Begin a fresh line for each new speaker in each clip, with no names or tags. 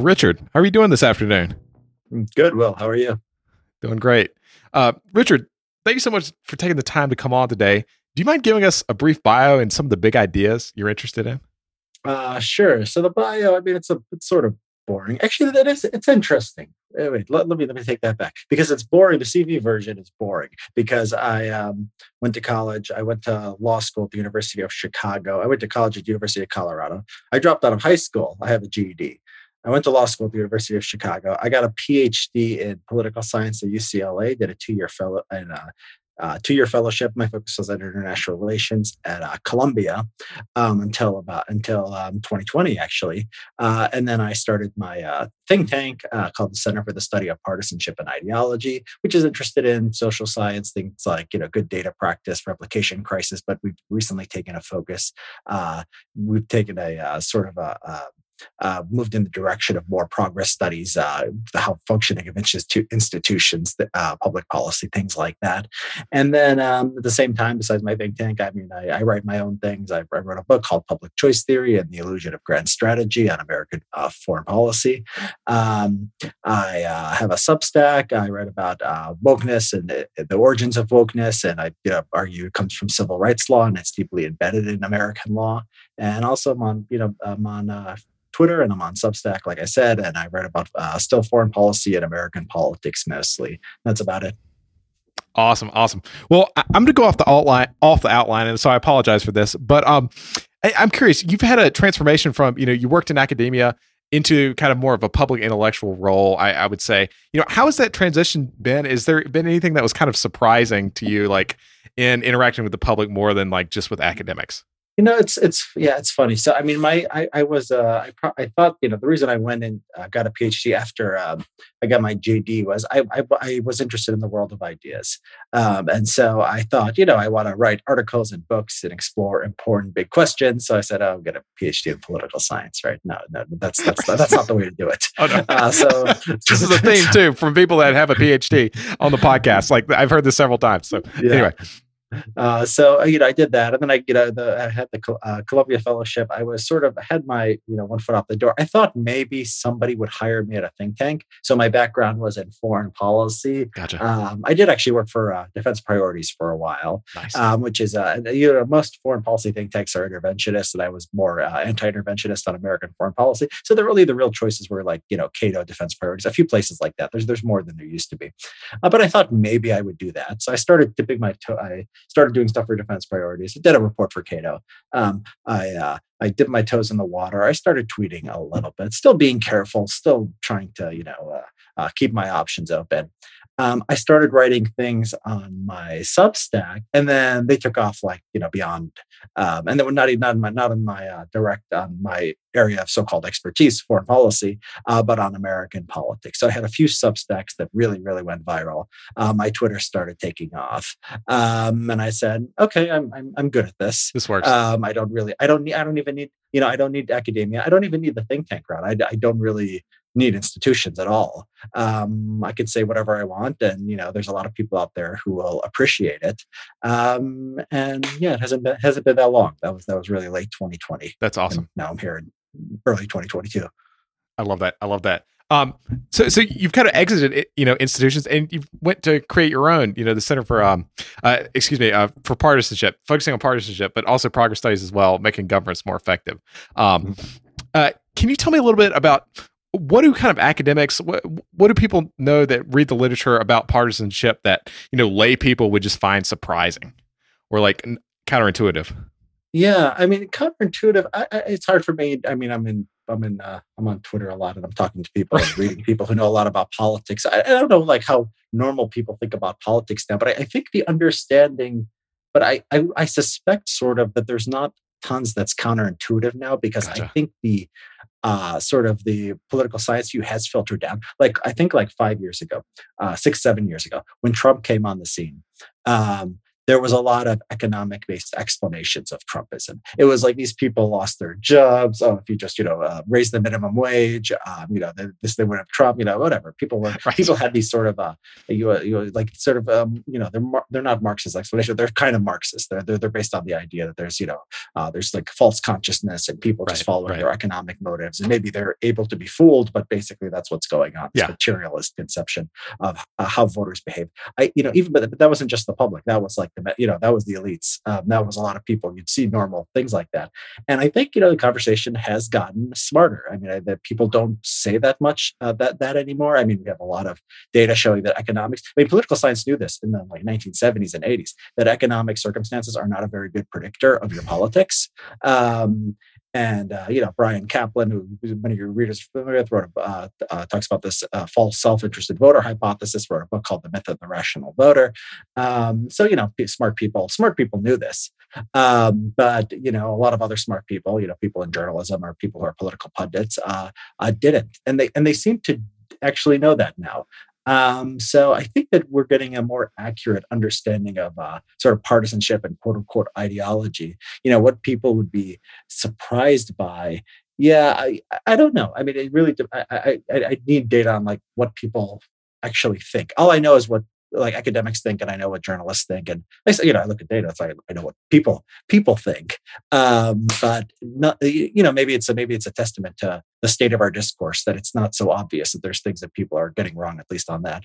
Richard, how are you doing this afternoon?
Good, Will. How are you?
Doing great. Uh, Richard, thank you so much for taking the time to come on today. Do you mind giving us a brief bio and some of the big ideas you're interested in?
Uh, sure. So the bio, I mean, it's a it's sort of boring. Actually, that is it's interesting. Wait, let, let me let me take that back because it's boring. The CV version is boring because I um, went to college. I went to law school at the University of Chicago. I went to college at the University of Colorado. I dropped out of high school. I have a GED. I went to law school at the University of Chicago. I got a PhD in political science at UCLA. Did a two-year fellow and uh, uh, two-year fellowship. My focus was on international relations at uh, Columbia um, until about until um, 2020, actually. Uh, and then I started my uh, think tank called the Center for the Study of Partisanship and Ideology, which is interested in social science things like you know good data practice, replication crisis. But we've recently taken a focus. We've taken a sort of a, a uh, moved in the direction of more progress studies, uh, the how functioning of institutions, uh, public policy, things like that. And then um, at the same time, besides my think tank, I mean, I, I write my own things. I, I, wrote a book called Public Choice Theory and the Illusion of Grand Strategy on American uh, Foreign Policy. Um, I uh, have a Substack. I write about uh, wokeness and the, the, origins of wokeness, and I you know, argue it comes from civil rights law and it's deeply embedded in American law. And also, I'm on you know I'm on Twitter and I'm on Substack, like I said, and I write about uh, still foreign policy and American politics mostly. That's about it.
Awesome, awesome. Well, I, am going to go off the outline, off the outline, and so I apologize for this, but um, I, I'm curious. You've had a transformation from you know you worked in academia into kind of more of a public intellectual role. I, I would say, you know, how has that transition been? Is there been anything that was kind of surprising to you, like in interacting with the public more than like just with academics?
You know it's it's yeah it's funny. So i mean my i, I was uh I, pro- I thought you know the reason i went and uh, got a phd after um, i got my jd was I, I, I was interested in the world of ideas. Um, and so i thought you know i want to write articles and books and explore important big questions. So i said oh, i'll get a phd in political science right? No no that's that's that's not the way to do it. Oh, no. uh,
so this is a theme too from people that have a phd on the podcast. Like i've heard this several times so yeah. anyway
uh, so uh, you know, I did that, and then I you know the, I had the uh, Columbia Fellowship. I was sort of had my you know one foot off the door. I thought maybe somebody would hire me at a think tank. So my background was in foreign policy.
Gotcha.
Um, I did actually work for uh, Defense Priorities for a while, nice. um, which is uh, you know most foreign policy think tanks are interventionist, and I was more uh, anti-interventionist on American foreign policy. So the really the real choices were like you know Cato Defense Priorities, a few places like that. There's there's more than there used to be, but I thought maybe I would do that. So I started dipping my toe. I started doing stuff for defense priorities. I did a report for Cato. Um, I uh, I dipped my toes in the water. I started tweeting a little bit, still being careful, still trying to you know uh, uh, keep my options open um, I started writing things on my Substack, and then they took off like you know beyond, um, and they were not even not in my not in my uh, direct on my area of so-called expertise, foreign policy, uh, but on American politics. So I had a few Substacks that really really went viral. Uh, my Twitter started taking off, um, and I said, okay, I'm, I'm I'm good at this.
This works.
Um, I don't really I don't need I don't even need you know I don't need academia. I don't even need the think tank route. I, I don't really need institutions at all. Um, I could say whatever I want, and you know, there's a lot of people out there who will appreciate it. Um, and yeah, it hasn't been hasn't been that long. That was that was really late 2020.
That's awesome.
And now I'm here in early 2022.
I love that. I love that. Um, so, so you've kind of exited, you know, institutions, and you went to create your own, you know, the Center for, um, uh, excuse me, uh, for partisanship, focusing on partisanship, but also progress studies as well, making governance more effective. Um, mm-hmm. uh, can you tell me a little bit about what do kind of academics what, what do people know that read the literature about partisanship that you know lay people would just find surprising or like counterintuitive
yeah i mean counterintuitive I, I, it's hard for me i mean i'm in i'm in uh, i'm on twitter a lot and i'm talking to people and reading people who know a lot about politics I, I, don't know like how normal people think about politics now but I, I think the understanding but I, I suspect sort of that there's not tons that's counterintuitive now because gotcha. I think the uh, sort of the political science view has filtered down. Like I think like five years ago, uh, six seven years ago, when Trump came on the scene. Um, there was a lot of economic based explanations of Trumpism. It was like these people lost their jobs. Oh, if you just, you know, uh, raise the minimum wage, um, you know, this, they would have Trump, you know, whatever. People were, right. people had these sort of, uh, you, uh, you like sort of, um, you know, they're, they're not Marxist explanation. They're kind of Marxist. They're, they're, they're based on the idea that there's, you know, uh, there's like false consciousness and people right. just following right. their economic motives. And maybe they're able to be fooled, but basically that's what's going on. Yeah. materialist conception of uh, how voters behave. I, you know, even, but, but that wasn't just the public. That was like the, you know, that was the elites. Um, that was a lot of people. You'd see normal things like that. And I think, you know, the conversation has gotten smarter. I mean, I, that people don't say that much uh, that, that anymore. I mean, we have a lot of data showing that economics, I mean, political science knew this in the like 1970s and 80s, that economic circumstances are not a very good predictor of your politics. Um, and uh, you know Bryan Caplan, who many of your readers are familiar with, wrote a, uh, uh, talks about this uh, false self-interested voter hypothesis. Wrote a book called "The Myth of the Rational Voter." Um, so you know, smart people, smart people knew this, um, but you know, a lot of other smart people, you know, people in journalism or people who are political pundits, uh, uh, didn't, and they and they seem to actually know that now. Um, so I think that we're getting a more accurate understanding of uh, sort of partisanship and quote unquote ideology. You know, what people would be surprised by. Yeah, I, I don't know. I mean, it really, I, I, I need data on like what people actually think. All I know is what like academics think and I know what journalists think. And I say, you know, I look at data, so I, I know what people people think. Um, but not, you know, maybe it's a maybe it's a testament to the state of our discourse that it's not so obvious that there's things that people are getting wrong, at least on that.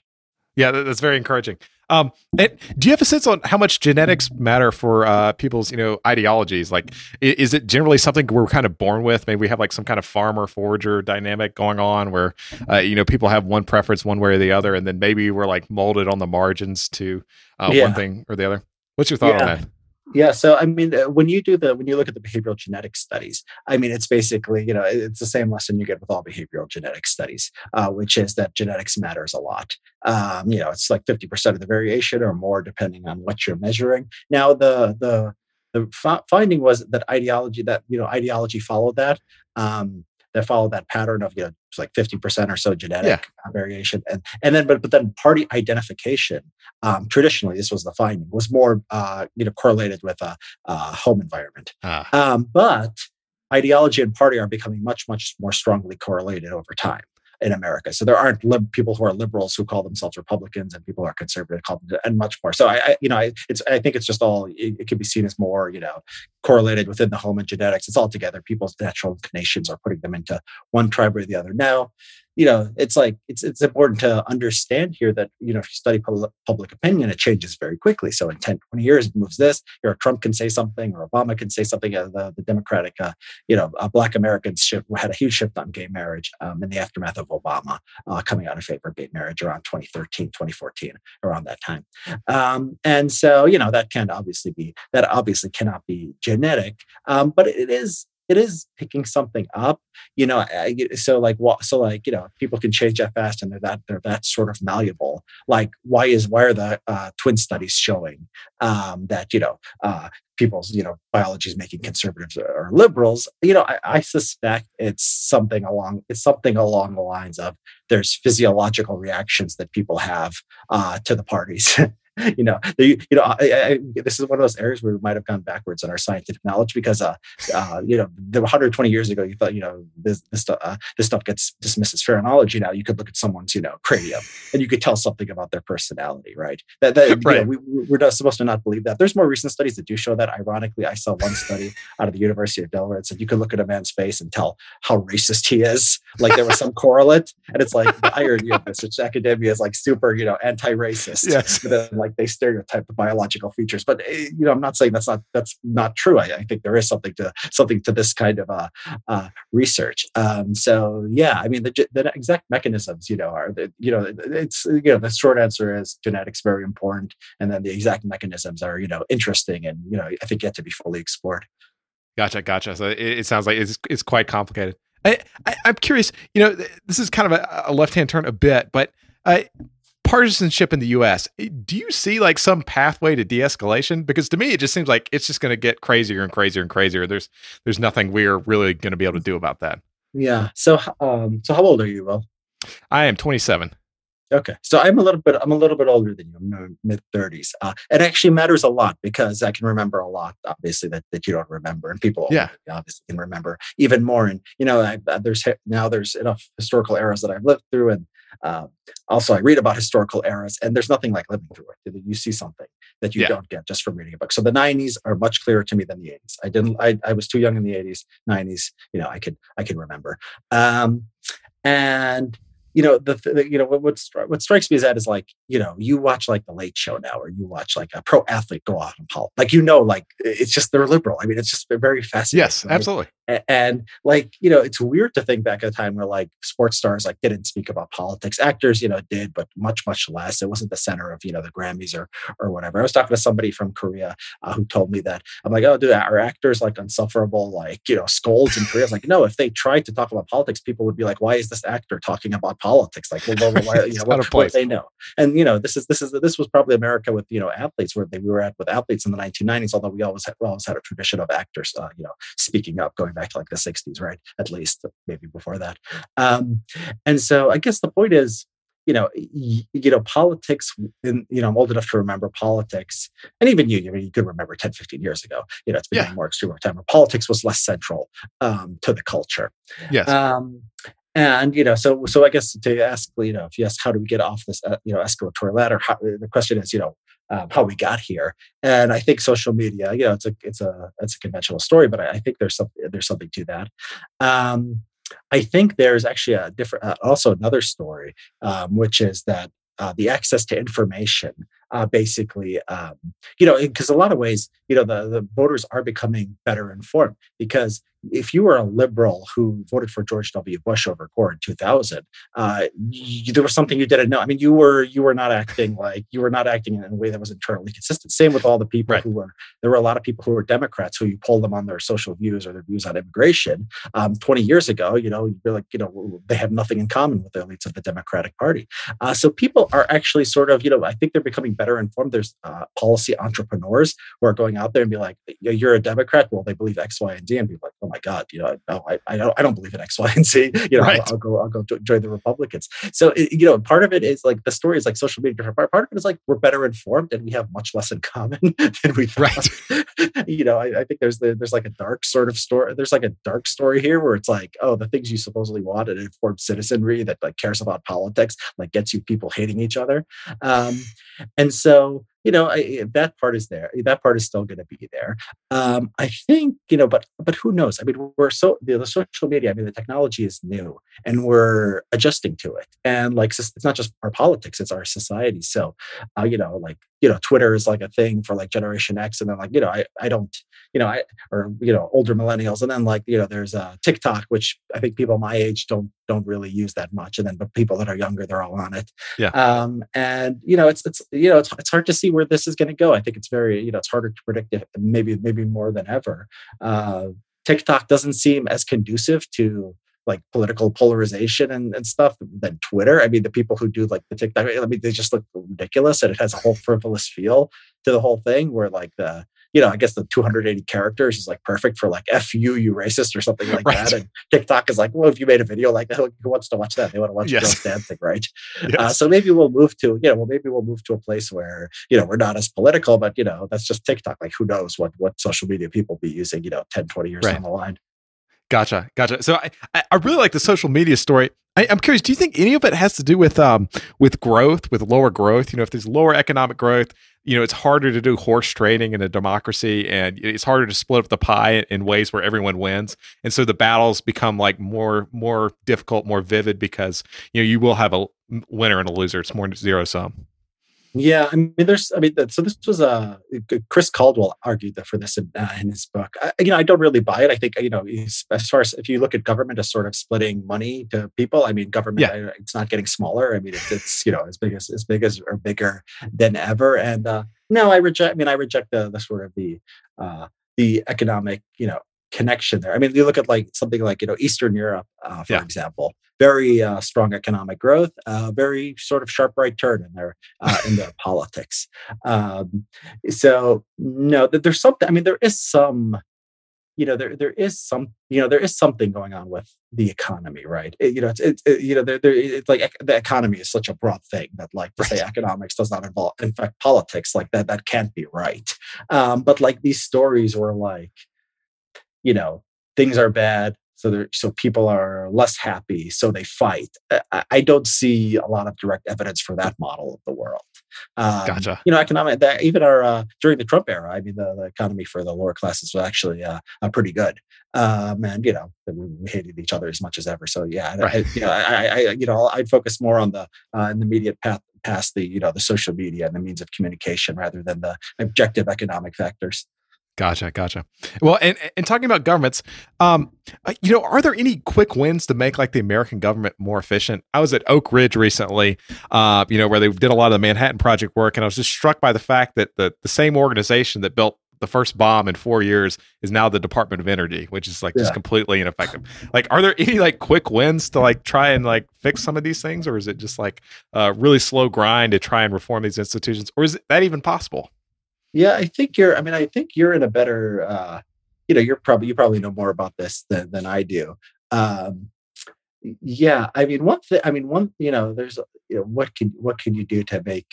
Yeah, that's very encouraging. Um, and do you have a sense on how much genetics matter for uh, people's, you know, ideologies? Like, is it generally something we're kind of born with? Maybe we have like some kind of farmer forager dynamic going on, where uh, you know people have one preference one way or the other, and then maybe we're like molded on the margins to uh, yeah. one thing or the other. What's your thought yeah. on that?
Yeah. So, I mean, uh, when you do the, when you look at the behavioral genetic studies, I mean, it's basically, you know, it's the same lesson you get with all behavioral genetic studies, uh, which is that genetics matters a lot. Um, you know, it's like 50% of the variation or more, depending on what you're measuring. Now, the, the, the finding was that ideology, that, you know, ideology followed that. Um, that follow that pattern of you know it's like 50% or so genetic yeah. variation and and then but but then party identification um, traditionally this was the finding was more uh, you know correlated with a, a home environment ah. um, but ideology and party are becoming much much more strongly correlated over time in America. So there aren't lib- people who are liberals who call themselves Republicans, and people who are conservative call them, and much more. So I, I you know, I, it's I think it's just all it, it can be seen as more, you know, correlated within the home and genetics. It's all together. People's natural inclinations are putting them into one tribe or the other. Now, you know, it's like it's it's important to understand here that you know if you study public opinion, it changes very quickly. So in 10, 20 years, it moves this. Know, Trump can say something, or Obama can say something. Uh, the, the Democratic, uh, you know, uh, Black Americans shift, had a huge shift on gay marriage um, in the aftermath of Obama uh, coming out in favor of gay marriage around 2013, 2014, around that time. Um, and so you know that can obviously be that obviously cannot be genetic, um, but it is it is picking something up you know so like what? so like you know people can change that fast and they're that they're that sort of malleable like why is why are the uh, twin studies showing um, that you know uh, people's you know biology is making conservatives or liberals you know I, I, suspect it's something along it's something along the lines of there's physiological reactions that people have uh, to the parties you know, you know, I, I, this is one of those areas where we might have gone backwards in our scientific knowledge because, uh, uh, you know, the 120 years ago, you thought, you know, this this stuff, uh, this stuff gets dismissed as phrenology. Now you could look at someone's, you know, cranium and you could tell something about their personality, right? That, that right. Know, we, we're not supposed to not believe that. There's more recent studies that do show that. Ironically, I saw one study out of the University of Delaware that said you could look at a man's face and tell how racist he is. Like there was some correlate, and it's like the irony of this, which academia is like super, you know, anti-racist. Yes. But then, like they stereotype the biological features. But eh, you know, I'm not saying that's not that's not true. I, I think there is something to something to this kind of uh, uh, research. Um, so yeah, I mean, the, the exact mechanisms, you know, are the, you know, it's you know, the short answer is genetics very important, and then the exact mechanisms are you know interesting and you know I think yet to be fully explored.
Gotcha, gotcha. So it, it sounds like it's it's quite complicated. I, I am curious. You know, this is kind of a, a left hand turn a bit, but uh, partisanship in the US, eh, do you see like some pathway to de-escalation? Because to me, it just seems like it's just going to get crazier and crazier and crazier. There's there's nothing we're really going to be able to do about that.
Yeah. So um so how old are you, Will?
I am 27.
Okay, so I'm a little bit I'm a little bit older than you. I'm mid 30s. Uh, it actually matters a lot because I can remember a lot, obviously that, that you don't remember, and people
yeah
obviously can remember even more. And you know, I, uh, there's now there's enough historical eras that I've lived through, and uh, also I read about historical eras, and there's nothing like living through it. You see something that you yeah. don't get just from reading a book. So the 90s are much clearer to me than the 80s. I didn't. I, I was too young in the 80s, 90s. You know, I could I can remember. Um, and you know the, the you know what what, what strikes me as that is like you know you watch like the late show now or you watch like a pro athlete go out and politics like you know like it's just they're liberal i mean it's just very fascinating
yes absolutely
and like you know it's weird to think back at a time where like sports stars like didn't speak about politics. Actors you know did but much much less. It wasn't the center of you know the grammys or or whatever. I was talking to somebody from korea uh, who told me that i'm like oh do that. Are actors like unsufferable like you know scolds in korea? I was like no if they tried to talk about politics people would be like why is this actor talking about politics? Like well, well, why, you know what, what they know. And you know this is this is this was probably america with you know athletes where they we were at with athletes in the 1990s although we always had, we always had a tradition of actors uh, you know speaking up going back to like the 60s, right? At least maybe before that. Um, and so I guess the point is, you know, you, you know, politics, in, you know, I'm old enough to remember politics, and even you, I mean, you could remember 10, 15 years ago, you know, it's been yeah. more extreme over time where politics was less central um, to the culture.
Yes. Um,
and you know, so so I guess to ask, you know, if you ask how do we get off this, uh, you know, escalatory ladder, how, the question is, you know, um, how we got here. And I think social media, you know, it's a it's a it's a conventional story, but I, I think there's something there's something to that. Um, I think there's actually a different, uh, also another story, um, which is that uh, the access to information uh, basically um, you know because a lot of ways you know the, the voters are becoming better informed because if you were a liberal who voted for George W. Bush over Gore in 2000, uh, you, there was something you didn't know. I mean, you were you were not acting like you were not acting in a way that was internally consistent. Same with all the people right. who were there were a lot of people who were Democrats who you polled them on their social views or their views on immigration. Um, 20 years ago, you know, you're like, you know, they have nothing in common with the elites of the Democratic Party. Uh, so people are actually sort of, you know, I think they're becoming better informed. There's uh, policy entrepreneurs who are going out there and be like, you're a Democrat. Well, they believe X, Y, and D, and be like, oh my God, you know, no, I, I don't, I don't believe in X, Y, and Z. You know, right. I'll, I'll, go, I'll go join the Republicans. So, it, you know, part of it is like the story is like social media. Part, part of it is like we're better informed and we have much less in common than we thought. Right. you know, I, I, think there's the, there's like a dark sort of story. There's like a dark story here where it's like, oh, the things you supposedly want an informed citizenry that like cares about politics, like gets you people hating each other. Um, and so you know I, that part is there that part is still going to be there. Um, i think you know but but who knows? I mean we're so the, the, social media i mean the technology is new and we're adjusting to it. And like it's not just our politics it's our society. So uh, you know like you know twitter is like a thing for like generation x and then like you know i i don't you know i or you know older millennials and then like you know there's uh tiktok which i think people my age don't don't really use that much and then but people that are younger they're all on it.
Yeah.
Um and you know it's it's you know it's, it's hard to see where this is going to go. I think it's very you know it's harder to predict it maybe maybe more than ever. Uh tiktok doesn't seem as conducive to like political polarization and, and stuff than Twitter. I mean, the people who do like the TikTok, I mean, they just look ridiculous and it has a whole frivolous feel to the whole thing where like the, you know, I guess the 280 characters is like perfect for like F you, you racist or something like right. that. And TikTok is like, well, if you made a video like that, who wants to watch that? They want to watch yes. Girls dancing, right? Uh, yes. Uh, so maybe we'll move to, you know, well, maybe we'll move to a place where, you know, we're not as political, but, you know, that's just TikTok. Like who knows what, what social media people be using, you know, 10, 20 years right. down the line.
Gotcha, gotcha. So I, I really like the social media story. I, am curious. Do you think any of it has to do with um with growth, with lower growth? You know, if there's lower economic growth, you know, it's harder to do horse trading in a democracy, and it's harder to split up the pie in ways where everyone wins. And so the battles become like more more difficult, more vivid because you know you will have a winner and a loser. It's more zero sum.
Yeah, I mean, there's, I mean, so this was a uh, Chris Caldwell argued that for this in, uh, in his book. I, you know, I don't really buy it. I think you know, as far as if you look at government as sort of splitting money to people, I mean, government yeah. it's not getting smaller. I mean, it's, it's you know as big as as big as or bigger than ever. And uh, no, I reject. I mean, I reject the the sort of the uh, the economic you know connection there. I mean, you look at like something like you know Eastern Europe, uh, for
Yeah.
example, very uh, strong economic growth, uh, very sort of sharp right turn in their uh, in their politics. Um, so no, th- there's something. I mean, there is some. You know, there there is some. You know, there is something going on with the economy, right? It- you know, it's, it's it, you know, there, there it's like the economy is such a broad thing that like to say economics does not involve in fact politics like that that can't be right. Um, but like these stories were like you know things are bad so so people are less happy so they fight. I, I don't see a lot of direct evidence for that model of the world. Um,
Gotcha.
you know economic that even our uh, during the trump era i mean the, the economy for the lower classes was actually uh, uh, pretty good. Um, and you know we hated each other as much as ever so yeah I- I, you know I, I I- you know i'd focus more on the uh, in the immediate path past the you know the social media and the means of communication rather than the objective economic factors
Gotcha, gotcha. Well, and and talking about governments, um, uh, you know, are there any quick wins to make like the American government more efficient? I was at Oak Ridge recently, uh, you know, where they did a lot of the Manhattan Project work, and I was just struck by the fact that the the same organization that built the first bomb in four years is now the Department of Energy, which is like just completely ineffective. Like, are there any like quick wins to like try and like fix some of these things, or is it just like a really slow grind to try and reform these institutions, or is that even possible?
Yeah, I think you're. I mean, I think you're in a better. Uh, you know, you're probably you probably know more about this than than I do. Um, yeah, I mean, one thing. I mean, one. You know, there's. You know, what can what can you do to make?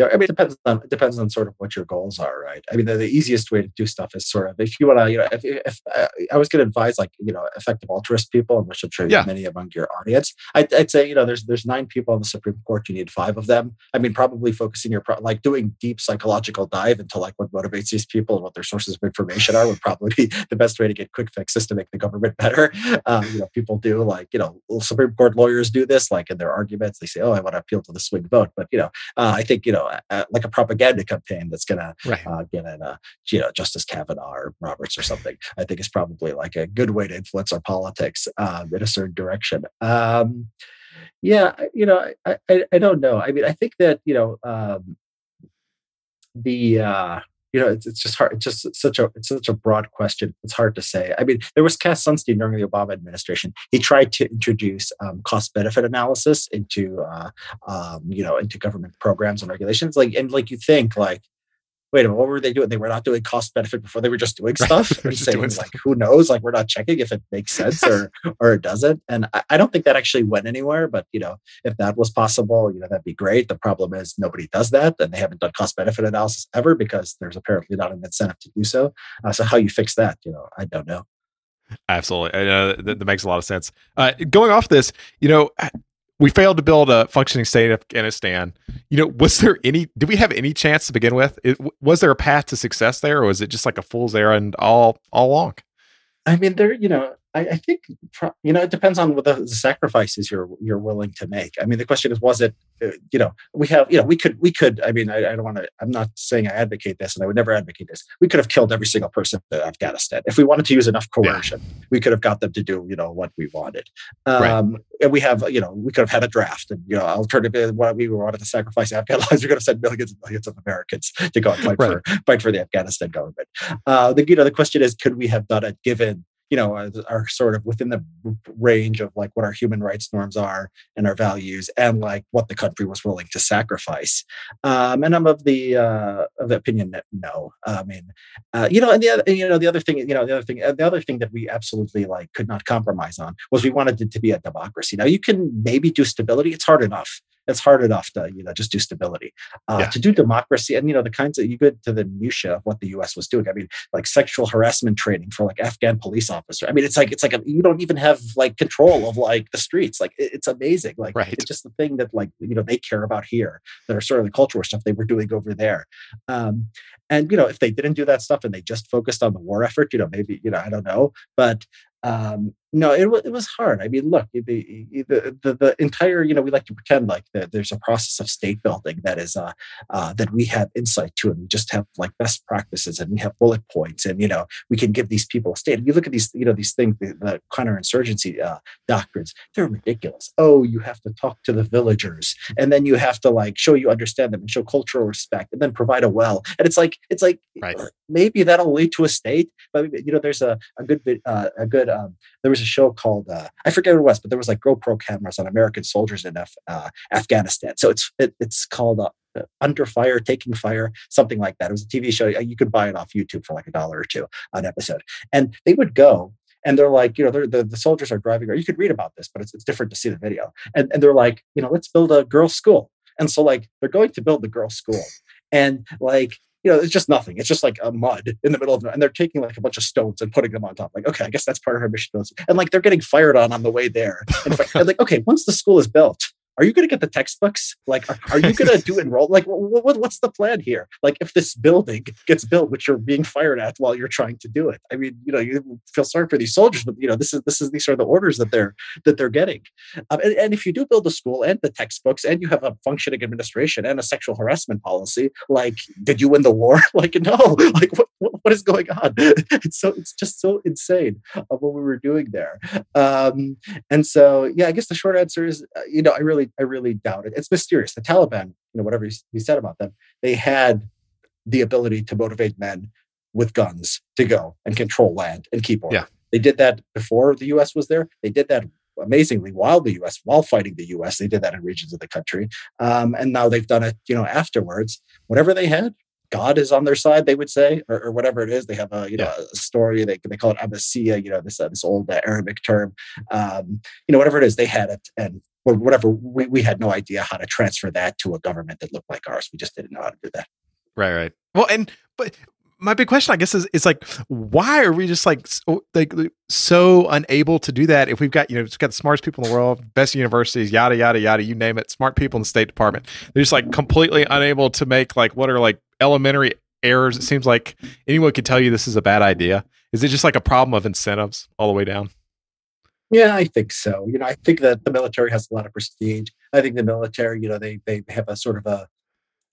Go, I mean, it depends on it depends on sort of what your goals are, right? I mean, the, the easiest way to do stuff is sort of if you want to, you know, if, if uh, I was going to advise like you know effective altruist people, and which I'm sure
Yeah.
many among your audience, I'd, I'd say you know there's there's nine people on the Supreme Court, you need five of them. I mean, probably focusing your pro- like doing deep psychological dive into like what motivates these people and what their sources of information are would probably be the best way to get quick fixes to make the government better. Um, you know, people do like you know Supreme Court lawyers do this like in their arguments. They say, "Oh, I want to appeal to the swing vote," but you know, uh, I think you know like a propaganda campaign that's going to
Right.
uh, get in uh, you know Justice Kavanaugh or Roberts or something. I think is probably like a good way to influence our politics um, in a certain direction. Um, yeah, you know, I, I I don't know. I mean, I think that you know um, the uh, you know it's, it's just hard. It's just such a it's such a broad question. It's hard to say. I mean, there was Cass Sunstein during the Obama administration. He tried to introduce um, cost benefit analysis into uh, um, you know into government programs and regulations. Like and like you think like wait a minute, what were they doing? They were not doing cost benefit before they were just doing stuff
They were
and
just
saying
doing
like, who knows? Like we're not checking if it makes sense or or it doesn't. And I, I don't think that actually went anywhere. But you know, if that was possible, you know, that'd be great. The problem is nobody does that, and they haven't done cost benefit analysis ever because there's apparently not an incentive to do so. Uh, so how you fix that, you know, I don't know.
Absolutely. I know that, that makes a lot of sense. Uh, going off this, you know, we failed to build a functioning state in Afghanistan. You know, was there any, did we have any chance to begin with? It, was there a path to success there or was it just like a fool's errand all, all along?
I mean, there, you know, I, I think, you know, it depends on what the, sacrifices you're you're willing to make. I mean, the question is, was it, uh, you know, we have, you know, we could, we could. I mean, I, I don't want to. I'm not saying I advocate this, and I would never advocate this. We could have killed every single person in Afghanistan if we wanted to use enough coercion. We could have got them to do, you know, what we wanted.
Right.
Um, And we have, you know, we could have had a draft, and you know, alternative. What we wanted to sacrifice Afghan lives, we could have sent millions and millions of Americans to go and fight
Right.
for fight for the Afghanistan government. Uh, the, you know, the question is, could we have done it given you know are, sort of within the range of like what our human rights norms are and our values and like what the country was willing to sacrifice. Um, and i'm of the uh, of the opinion that no. I mean uh, you know and the other you know the other thing you know the other thing uh, the other thing that we absolutely like could not compromise on was we wanted it to be a democracy. Now you can maybe do stability. It's hard enough it's hard enough to you know just do stability uh,
Yeah.
to do democracy and you know the kinds of you get to the minutia of what the us was doing i mean like sexual harassment training for like afghan police officer i mean it's like it's like a, you don't even have like control of like the streets like it- it's amazing like
Right.
it's just the thing that like you know they care about here that are sort of the cultural stuff they were doing over there um and you know if they didn't do that stuff and they just focused on the war effort you know maybe you know i don't know but um no, it, it was hard. I mean, look, the, the, the, the entire, you know, we like to pretend like that there's a process of state building that is, uh, uh, that we have insight to, and we just have like best practices and we have bullet points and, you know, we can give these people a state. You look at these, you know, these things, the, the counterinsurgency uh, doctrines, they're ridiculous. Oh, you have to talk to the villagers and then you have to like show you understand them and show cultural respect and then provide a well. And it's like, it's like, right. maybe that'll lead to a state, but you know, there's a, a good bit, uh, a good, um, there was was a show called uh, I forget what it was, but there was like GoPro cameras on American soldiers in Af- uh, Afghanistan. So it's it, it's called uh, Under Fire, Taking Fire, something like that. It was a TV show. You could buy it off YouTube for like a dollar or two an episode, and they would go. And they're like, you know, the, the soldiers are driving, or you could read about this, but it's, it's different to see the video. And, and they're like, you know, let's build a girls' school. And so, like, they're going to build the girls' school. And like, you know, it's just nothing. It's just like a mud in the middle of. And they're taking like a bunch of stones and putting them on top. Like, okay, I guess that's part of our mission. And like they're getting fired on on the way there. And, and like, okay, once the school is built, are you going to get the textbooks? Like, are, are you going to do enroll? Like, what, what, what's the plan here? Like, if this building gets built, which you're being fired at while you're trying to do it, I mean, you know, you feel sorry for these soldiers, but you know, this is this is these are the orders that they're that they're getting. Um, and, and if you do build a school and the textbooks, and you have a functioning administration and a sexual harassment policy, like, did you win the war? like, no. Like, what, what is going on? It's so it's just so insane of what we were doing there. Um, and so, yeah, I guess the short answer is, uh, you know, I really I really doubt it. It's mysterious. The Taliban, you know, whatever he said about them, they had the ability to motivate men with guns to go and control land and keep order. Yeah. They did that before the U.S. was there. They did that amazingly while the U.S. while fighting the U.S. They did that in regions of the country, um, and now they've done it. You know, afterwards, whatever they had, God is on their side, they would say, or, or whatever it is. They have a you know a story. They, they call it asabiyya, you know this uh, this old uh, Arabic term. Um, you know whatever it is, they had it, and or whatever. We, we had no idea how to transfer that to a government that looked like ours. We just didn't know how to do that.
Right, right. Well, and but my big question, I guess, is is like, why are we just like so, like so unable to do that? If we've got you know, we've got the smartest people in the world, best universities, yada yada yada, you name it, smart people in the State Department, they're just like completely unable to make like what are like elementary errors. It seems like anyone could tell you this is a bad idea. Is it just like a problem of incentives all the way down?
Yeah, I think so. You know, I think that the military has a lot of prestige. I think the military, you know, they they have a sort of a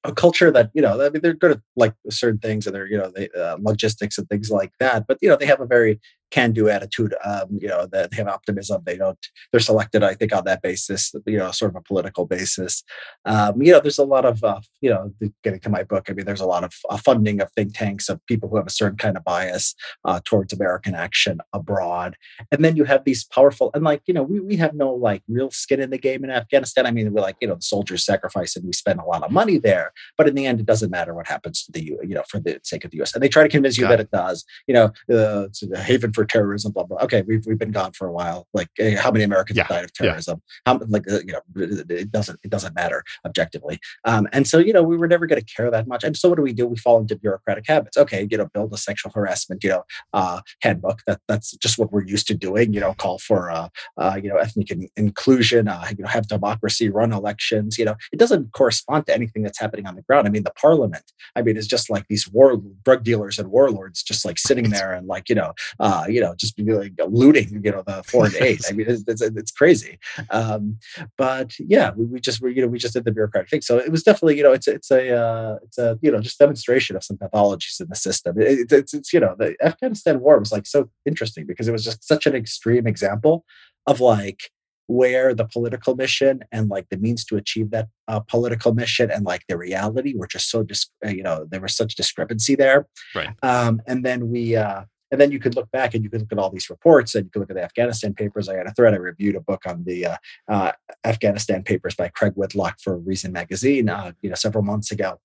a culture that you know i mean they're good at like certain things and they're you know they, uh, logistics and things like that but you know they have a very can do attitude um, you know that they have optimism they don't they're selected i think on that basis you know sort of a political basis. Um, you know there's a lot of uh, you know getting to my book i mean there's a lot of uh, funding of think tanks of people who have a certain kind of bias uh, towards american action abroad. And then you have these powerful and like you know we, we have no like real skin in the game in afghanistan. I mean we're like you know the soldiers sacrifice and we spend a lot of money there. But in the end it doesn't matter what happens to the you know for the sake of the us and they try to convince you Got that it. it does. You know uh, it's a haven for terrorism, blah blah. Okay, we've we've been gone for a while. Like, eh, how many Americans yeah. have died of terrorism? Yeah. How like uh, you know, it doesn't it doesn't matter objectively. Um, and so you know, we were never going to care that much. And so what do we do? We fall into bureaucratic habits. Okay, you know, build a sexual harassment you know uh, handbook. That that's just what we're used to doing. You know, call for uh, uh you know ethnic in- inclusion. Uh, you know, have democracy, run elections. You know, it doesn't correspond to anything that's happening on the ground. I mean, the parliament. I mean, is just like these war drug dealers and warlords just like sitting there and like you know, uh, you know, just be like looting, you know, the foreign aid. I mean, it's, it's, it's crazy. Um, but yeah, we, we just, we, you know, we just did the bureaucratic thing. So it was definitely, you know, it's, it's a, uh, it's a, you know, just demonstration of some pathologies in the system. It, it's, it's, you know, the Afghanistan war was like so interesting because it was just such an extreme example of like, where the political mission and like the means to achieve that uh, political mission and like the reality were just so dis- uh, you know there was such discrepancy there
right
um, and then we uh, and then you could look back and you could look at all these reports and you could look at the Afghanistan papers. I had a thread. I reviewed a book on the uh, uh, Afghanistan papers by Craig Whitlock for Reason Magazine, uh, you know, several months ago.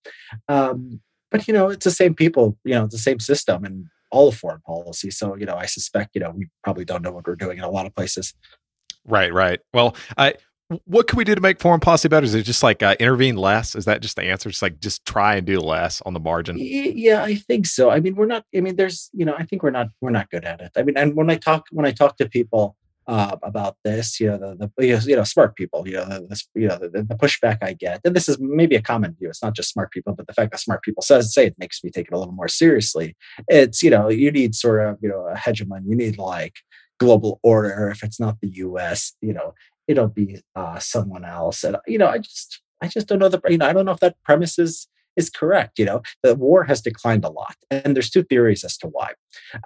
Um, but you know, it's the same people. You know, the same system and all of foreign policy. So you know, I suspect you know we probably don't know what we're doing in a lot of places.
Right, right. Well, I what can we do to make foreign policy better? Is it just like uh, intervene less? Is that just the answer? Just like just try and do less on the margin.
Yeah, I think so. I mean, we're not. I mean, there's you know, I think we're not we're not good at it. I mean, and when I talk when I talk to people uh, about this, you know, the, the you know smart people, you know, the, you know the, the, pushback I get, and this is maybe a common view. It's not just smart people, but the fact that smart people says say it makes me take it a little more seriously. It's you know, you need sort of you know a hegemon. You need like global order. If it's not the U.S., you know, it'll be uh, someone else. And you know, I just I just don't know the you know I don't know if that premise is is correct. You know, the war has declined a lot, and there's two theories as to why.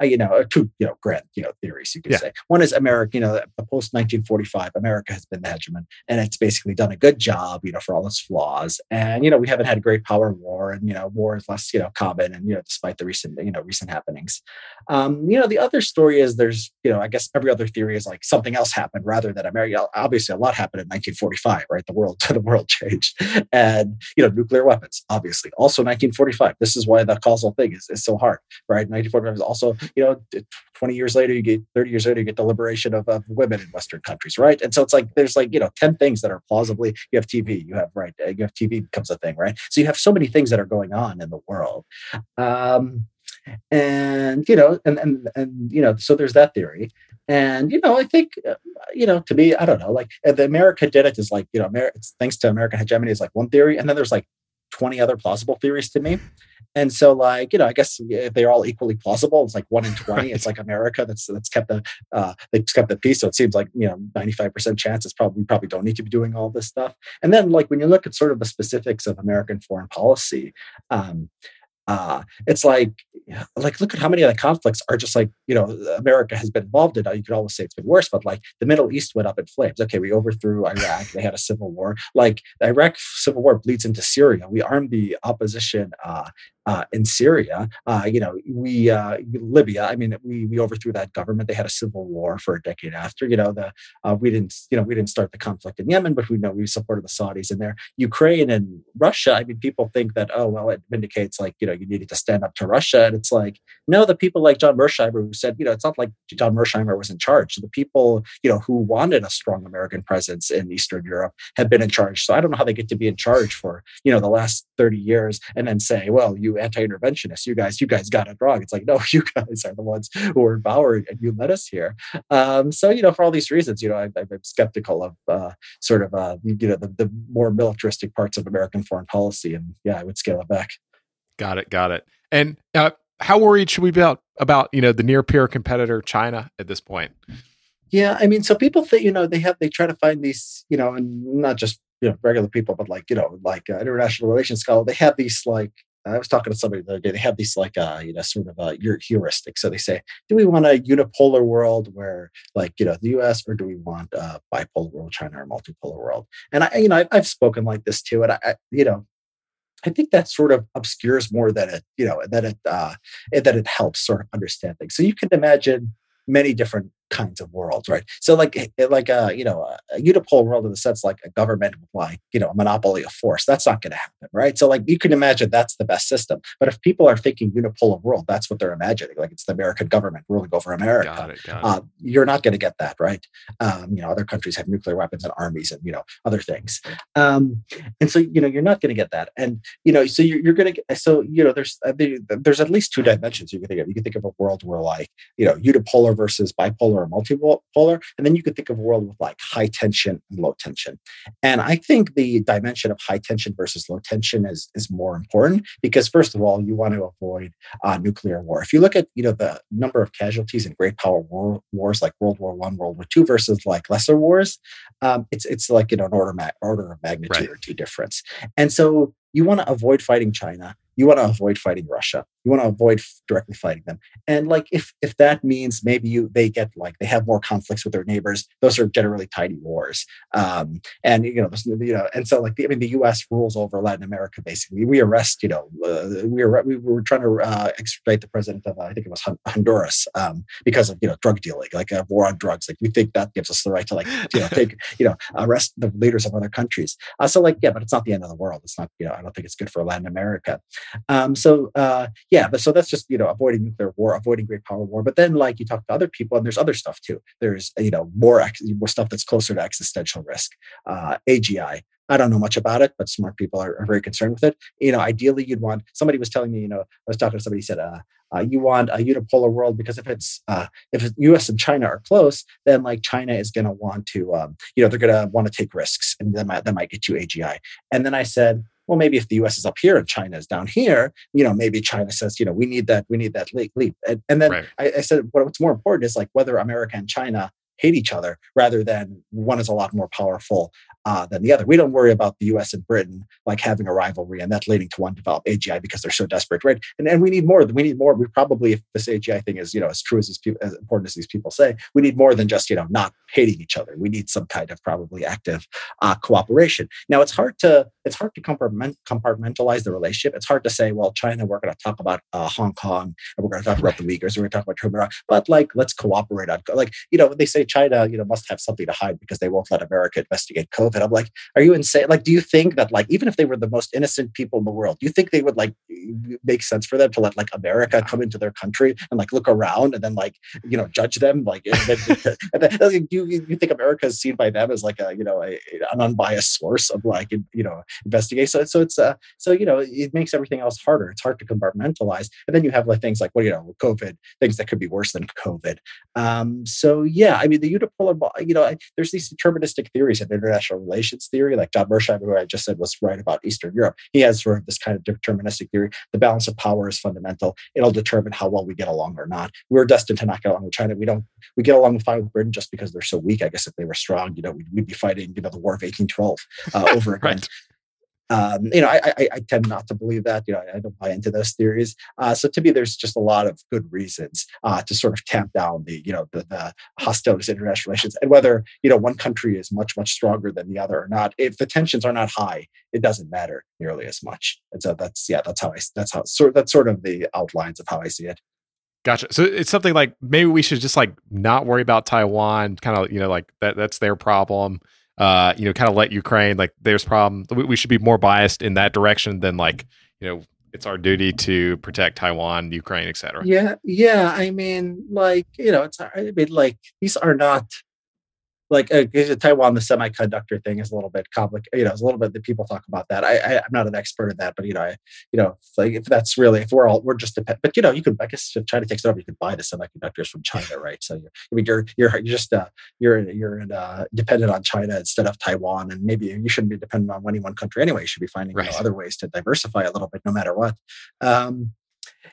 Uh, you know, two you know grand you know theories you could yeah. say. One is America. You know, the post 1945 America has been the hegemon, and it's basically done a good job. You know, for all its flaws, and you know we haven't had a great power war, and you know war is less you know common, and you know despite the recent you know recent happenings. Um, you know, the other story is there's you know I guess every other theory is like something else happened rather than America. Obviously, a lot happened in 1945, right? The world the world changed, and you know nuclear weapons obviously obviously. Also 1945. This is why the causal thing is, is so hard, right? 1945 is also, you know, 20 years later, you get 30 years later, you get the liberation of, of women in Western countries, right? And so it's like there's like, you know, 10 things that are plausibly, you have TV, you have, right, you have TV becomes a thing, right? So you have so many things that are going on in the world. Um, and you know and and and you know so there's that theory and you know i think uh, you know to me i don't know like the america did it is like you know America, thanks to american hegemony is like one theory and then there's like 20 other plausible theories to me. And so, like, you know, I guess if they're all equally plausible, it's like one in 20. Right. It's like America that's that's kept the uh they've kept the peace. So it seems like, you know, 95% chance it's probably we probably don't need to be doing all this stuff. And then like when you look at sort of the specifics of American foreign policy, um, uh, it's like like look at how many of the conflicts are just like you know america has been involved in. You could always say it's been worse but like the middle east went up in flames. Okay we overthrew iraq. They had a civil war. Like the iraq civil war bleeds into syria. We armed the opposition uh, uh, in Syria. Uh, you know, we uh, Libya. I mean, we we overthrew that government. They had a civil war for a decade after. You know, the uh, we didn't you know we didn't start the conflict in Yemen, but we know we supported the Saudis in there. Ukraine and Russia. I mean, people think that oh well, it vindicates like you know you needed to stand up to Russia, and it's like no, the people like John Mearsheimer who said you know it's not like John Mearsheimer was in charge. The people you know who wanted a strong American presence in Eastern Europe have been in charge. So I don't know how they get to be in charge for you know the last thirty years and then say well you anti-interventionists. You guys, you guys got it wrong. It's like, no, you guys are the ones who are in power and you led us here. Um, so, you know, for all these reasons, you know, I, am skeptical of uh, sort of, uh, you know, the, the more militaristic parts of American foreign policy. And yeah, I would scale it back.
Got it. Got it. And uh, how worried should we be about, about, you know, the near peer competitor China at this point?
Yeah, I mean, so people think you know they have they try to find these you know, and not just you know regular people, but like you know like uh, international relations scholar. They have these like I was talking to somebody the other day. They have these like uh, you know sort of uh, heuristic. So they say, do we want a unipolar world where like you know the U.S. or do we want a bipolar world, China or multipolar world? And I you know I've, I've spoken like this too, and I, I you know I think that sort of obscures more than it, you know, that it uh, that it helps sort of understand things. So you can imagine many different kinds of worlds, right? So like eh, eh, like a uh, you know a unipolar world in the sense like a government with like you know a monopoly of force. That's not going to happen, right? So like you can imagine that's the best system. But if people are thinking unipolar world, that's what they're imagining. Like it's the American government ruling over America. Got it, got it. Uh, you're not going to get that, right? Um, you know, other countries have nuclear weapons and armies and you know other things. Um, and so you know you're not going to get that. And you know so you're, you're going to so you know there's uh, there's at least two dimensions you can think of. You can think of a world where like you know unipolar versus bipolar or multipolar. And then you could think of a world with like high tension and low tension. And I think the dimension of high tension versus low tension is, is more important because first of all, you want to avoid uh, nuclear war. If you look at, you know, the number of casualties in great power war, wars like World War One, World War Two versus like lesser wars, um, it's, it's like, you know, an order, ma- order of magnitude right. or two difference. And so you want to avoid fighting China you want to avoid fighting Russia. You want to avoid directly fighting them. And like if if that means maybe you they get like they have more conflicts with their neighbors, those are generally tiny wars. Um, and you know, you know, and so like the, I mean, the U.S. rules over Latin America. Basically, we arrest. You know, uh, we were we were trying to uh, extradite the president of uh, I think it was Honduras um, because of you know drug dealing, like a war on drugs. Like we think that gives us the right to like you know take you know arrest the leaders of other countries. Uh, so like yeah, but it's not the end of the world. It's not you know I don't think it's good for Latin America. Um, so uh, yeah, but so that's just you know avoiding nuclear war, avoiding great power war. But then like you talk to other people, and there's other stuff too. There's you know more more stuff that's closer to existential risk. Uh, AGI. I don't know much about it, but smart people are, are, very concerned with it. You know, ideally, you'd want. Somebody was telling me, you know, I was talking to somebody. Said, uh, uh, you want a unipolar world because if it's uh, if U.S. and China are close, then like China is going to want to, um, you know, they're going to want to take risks, and that might that might get you AGI. And then I said, well, maybe if the US is up here and China is down here, you know, maybe China says, you know, we need that, we need that leap. leap. And, and then right. I, I said, what's more important is like whether America and China hate each other rather than one is a lot more powerful uh, than the other. We don't worry about the U.S. and Britain like having a rivalry and that leading to one develop AGI because they're so desperate, right? And and we need more. We need more. We probably, if this AGI thing is you know as true as these people, as important as these people say, we need more than just you know not hating each other. We need some kind of probably active uh, cooperation. Now it's hard to it's hard to compartment, compartmentalize the relationship. It's hard to say, well, China, we're going to talk about uh, Hong Kong and we're going to talk about the Uyghurs, and we're going to talk about Taiwan, but like let's cooperate on like you know they say China you know must have something to hide because they won't let America investigate COVID. I'm like, are you insane? Like, do you think that like even if they were the most innocent people in the world, do you think they would like make sense for them to let like America come into their country and like look around and then like you know judge them? Like, and then, and then, like, you you think America is seen by them as like a you know a, an unbiased source of like you know investigate? So so it's uh so you know it makes everything else harder. It's hard to compartmentalize, and then you have like things like well you know COVID things that could be worse than COVID. Um, so yeah, I mean the unipolar you know there's these deterministic theories of international relations theory, like John Mearsheimer, who I just said was right about Eastern Europe. He has sort of this kind of deterministic theory. The balance of power is fundamental. It'll determine how well we get along or not. We're destined to not get along with China. We don't. We get along with fine with Britain just because they're so weak. I guess if they were strong, you know, we'd, we'd be fighting, you know, the War of 1812 uh, over again. right um, you know, I, I, I, tend not to believe that. You know, I, don't buy into those theories. Uh, so to me, there's just a lot of good reasons uh, to sort of tamp down the, you know, the, the hostilities in international relations, and whether you know one country is much much stronger than the other or not. If the tensions are not high, it doesn't matter nearly as much. And so that's yeah, that's how I that's how sort that's sort of the outlines of how I see it.
Gotcha. So it's something like maybe we should just like not worry about Taiwan, kind of, you know, like that that's their problem uh, you know, kind of let Ukraine like there's problem. We, we should be more biased in that direction than like you know it's our duty to protect Taiwan, Ukraine, etc.
Yeah, yeah. I mean, like you know, it's I mean, like these are not like uh, Taiwan, the semiconductor thing is a little bit complicated. You know, it's a little bit that people talk about that. I, I am not an expert in that, but you know, I, you know, like if that's really if we're all we're just depend, but you know, you could I guess if China takes it over, you could buy the semiconductors from China, right? So you're, I mean, you're you're you're just uh, you're you're uh, dependent on China instead of Taiwan, and maybe you shouldn't be dependent on any one country anyway. You should be finding right. you know, other ways to diversify a little bit, no matter what. Um,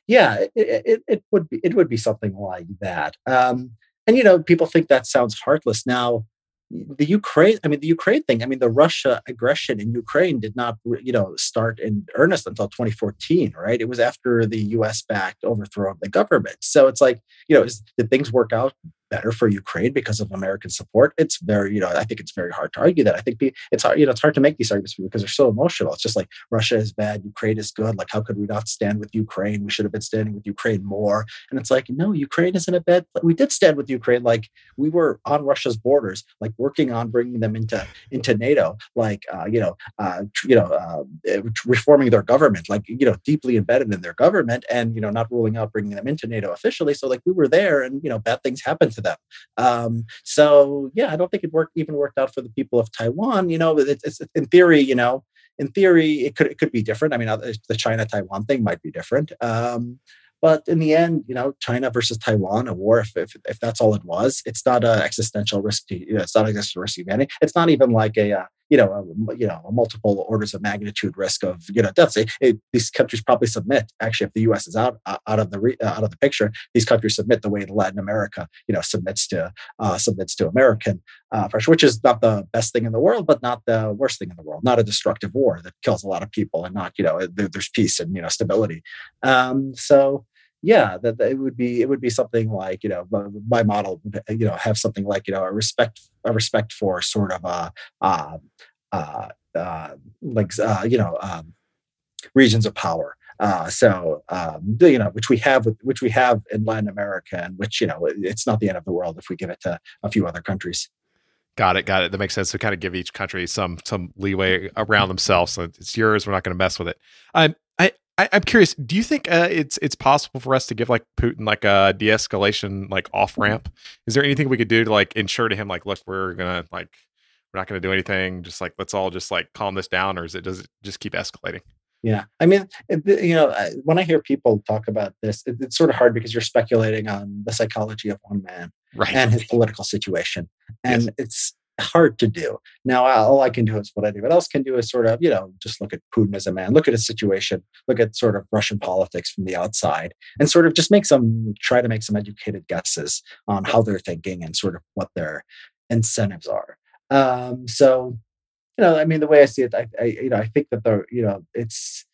yeah, it, it, it would be it would be something like that. Um, and you know, people think that sounds heartless. Now, the Ukraine, I mean, the Ukraine thing, I mean, the Russia aggression in Ukraine did not, you know, start in earnest until 2014, right? It was after the US backed overthrow of the government. So it's like, you know, is, did things work out better for Ukraine because of American support. It's very, you know, I think it's very hard to argue that. I think it's hard, you know, it's hard to make these arguments because they're so emotional. It's just like Russia is bad, Ukraine is good. Like, how could we not stand with Ukraine? We should have been standing with Ukraine more. And it's like, no, Ukraine isn't a bad. We did stand with Ukraine. Like, we were on Russia's borders, like working on bringing them into into NATO. Like, uh, you know, uh, you know, uh, reforming their government. Like, you know, deeply embedded in their government, and you know, not ruling out bringing them into NATO officially. So, like, we were there, and you know, bad things happened to them. Um, so yeah, I don't think it worked even worked out for the people of Taiwan. You know, it's, it's in theory, you know, in theory, it could it could be different. I mean, the China Taiwan thing might be different. Um, but in the end, you know, China versus Taiwan, a war, if, if, if that's all it was, it's not an existential risk to, you know, it's not an existential risk to humanity. It's not even like a, uh, you know, a, you know, a multiple orders of magnitude risk of, you know, deaths. It, these countries probably submit. Actually, if the U.S. is out out of the uh, out of the picture, these countries submit the way Latin America, you know, submits to uh, submits to American uh, pressure, which is not the best thing in the world, but not the worst thing in the world. Not a destructive war that kills a lot of people, and not, you know, there's peace and you know stability. Um, so yeah that, that, it would be it would be something like you know my model you know have something like you know a respect a respect for sort of a uh, uh, uh, like uh, you know um, regions of power uh, so um, you know which we have which we have in Latin America and which you know it's not the end of the world if we give it to a few other countries
Got it. Got it. That makes sense. So kind of give each country some some leeway around themselves. So it's yours. We're not going to mess with it. Um, I I, am curious. Do you think uh, it's it's possible for us to give like Putin like a de-escalation like off ramp? Is there anything we could do to like ensure to him like, look, we're gonna like we're not gonna do anything. Just like let's all just like calm this down, or is it does it just keep escalating?
Yeah, I mean, it, you know, when I hear people talk about this, it, it's sort of hard because you're speculating on the psychology of one man right. and his political situation, and yes. it's hard to do. Now, all I can do is what anyone else can do is sort of, you know, just look at Putin as a man, look at his situation, look at sort of Russian politics from the outside, and sort of just make some, try to make some educated guesses on how they're thinking and sort of what their incentives are. Um, so, you know, I mean, the way I see it, I, I you know, I think that the, you know, it's,